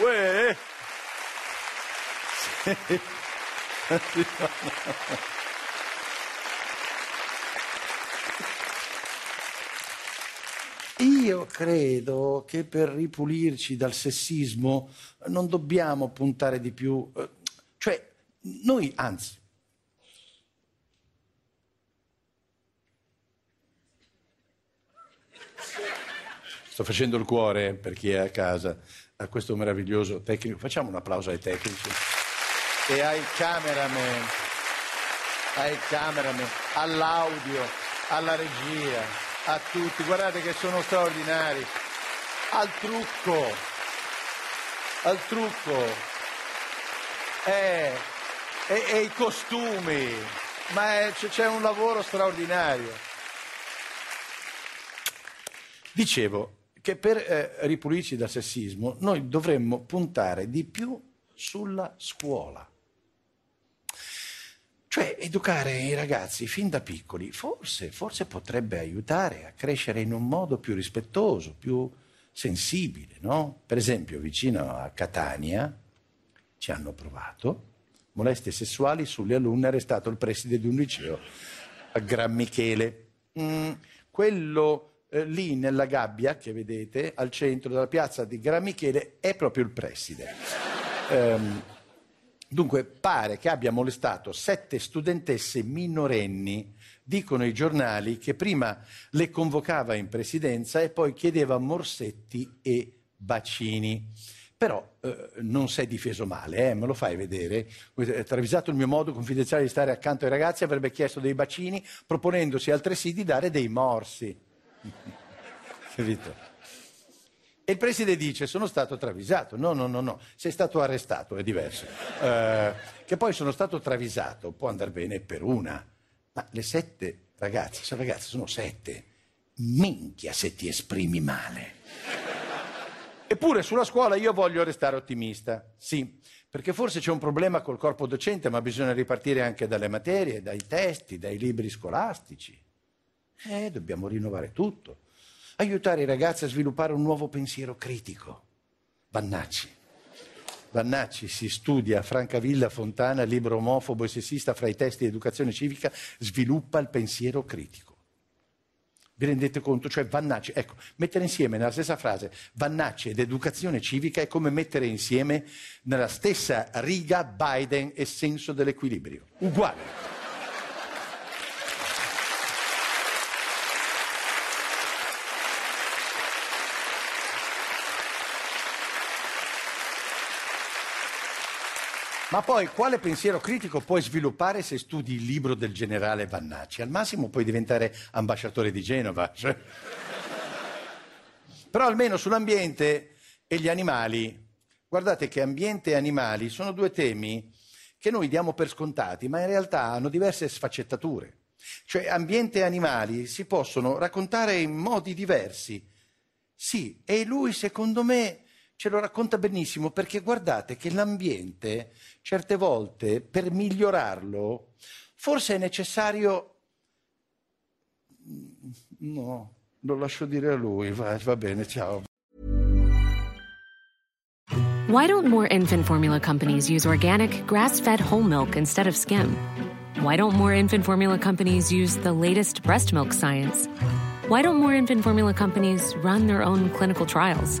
Uè. Io credo che per ripulirci dal sessismo non dobbiamo puntare di più, eh, cioè noi anzi. Sto facendo il cuore per chi è a casa a questo meraviglioso tecnico. Facciamo un applauso ai tecnici e ai cameraman, ai cameraman, all'audio, alla regia, a tutti. Guardate che sono straordinari. Al trucco, al trucco, e, e, e i costumi, ma è, c'è un lavoro straordinario. Dicevo, che per eh, ripulirci dal sessismo noi dovremmo puntare di più sulla scuola. Cioè educare i ragazzi fin da piccoli forse, forse potrebbe aiutare a crescere in un modo più rispettoso, più sensibile, no? Per esempio vicino a Catania ci hanno provato molestie sessuali sulle alunne arrestato il preside di un liceo a Gran Michele. Mm, quello eh, lì nella gabbia che vedete al centro della piazza di Gran Michele è proprio il preside. Ehm, dunque pare che abbia molestato sette studentesse minorenni. Dicono i giornali che prima le convocava in presidenza e poi chiedeva morsetti e bacini. Però eh, non si è difeso male, eh, me lo fai vedere. Travisato il mio modo confidenziale di stare accanto ai ragazzi, avrebbe chiesto dei bacini, proponendosi altresì di dare dei morsi. Capito? E il preside dice: Sono stato travisato. No, no, no, no, sei stato arrestato, è diverso. Eh, che poi sono stato travisato, può andare bene per una. Ma le sette ragazze, sono ragazze, sono sette. Minchia se ti esprimi male. Eppure sulla scuola io voglio restare ottimista, sì, perché forse c'è un problema col corpo docente, ma bisogna ripartire anche dalle materie, dai testi, dai libri scolastici. Eh, dobbiamo rinnovare tutto. Aiutare i ragazzi a sviluppare un nuovo pensiero critico. Vannacci. Vannacci si studia Francavilla Fontana, libro omofobo e sessista fra i testi di educazione civica, sviluppa il pensiero critico. Vi rendete conto? Cioè Vannacci, ecco, mettere insieme nella stessa frase Vannacci ed educazione civica è come mettere insieme nella stessa riga Biden e senso dell'equilibrio. Uguale. Ma poi quale pensiero critico puoi sviluppare se studi il libro del generale Vannacci? Al massimo puoi diventare ambasciatore di Genova. Cioè. Però almeno sull'ambiente e gli animali, guardate che ambiente e animali sono due temi che noi diamo per scontati, ma in realtà hanno diverse sfaccettature. Cioè ambiente e animali si possono raccontare in modi diversi. Sì, e lui secondo me ce lo racconta benissimo perché guardate che l'ambiente certe volte per migliorarlo forse è necessario... No, lo lascio dire a lui, va, va bene, ciao. Why don't more infant formula companies use organic, grass fed whole milk instead of skim? Why don't more infant formula companies use the latest breast milk science? Why don't more infant formula companies run their own clinical trials?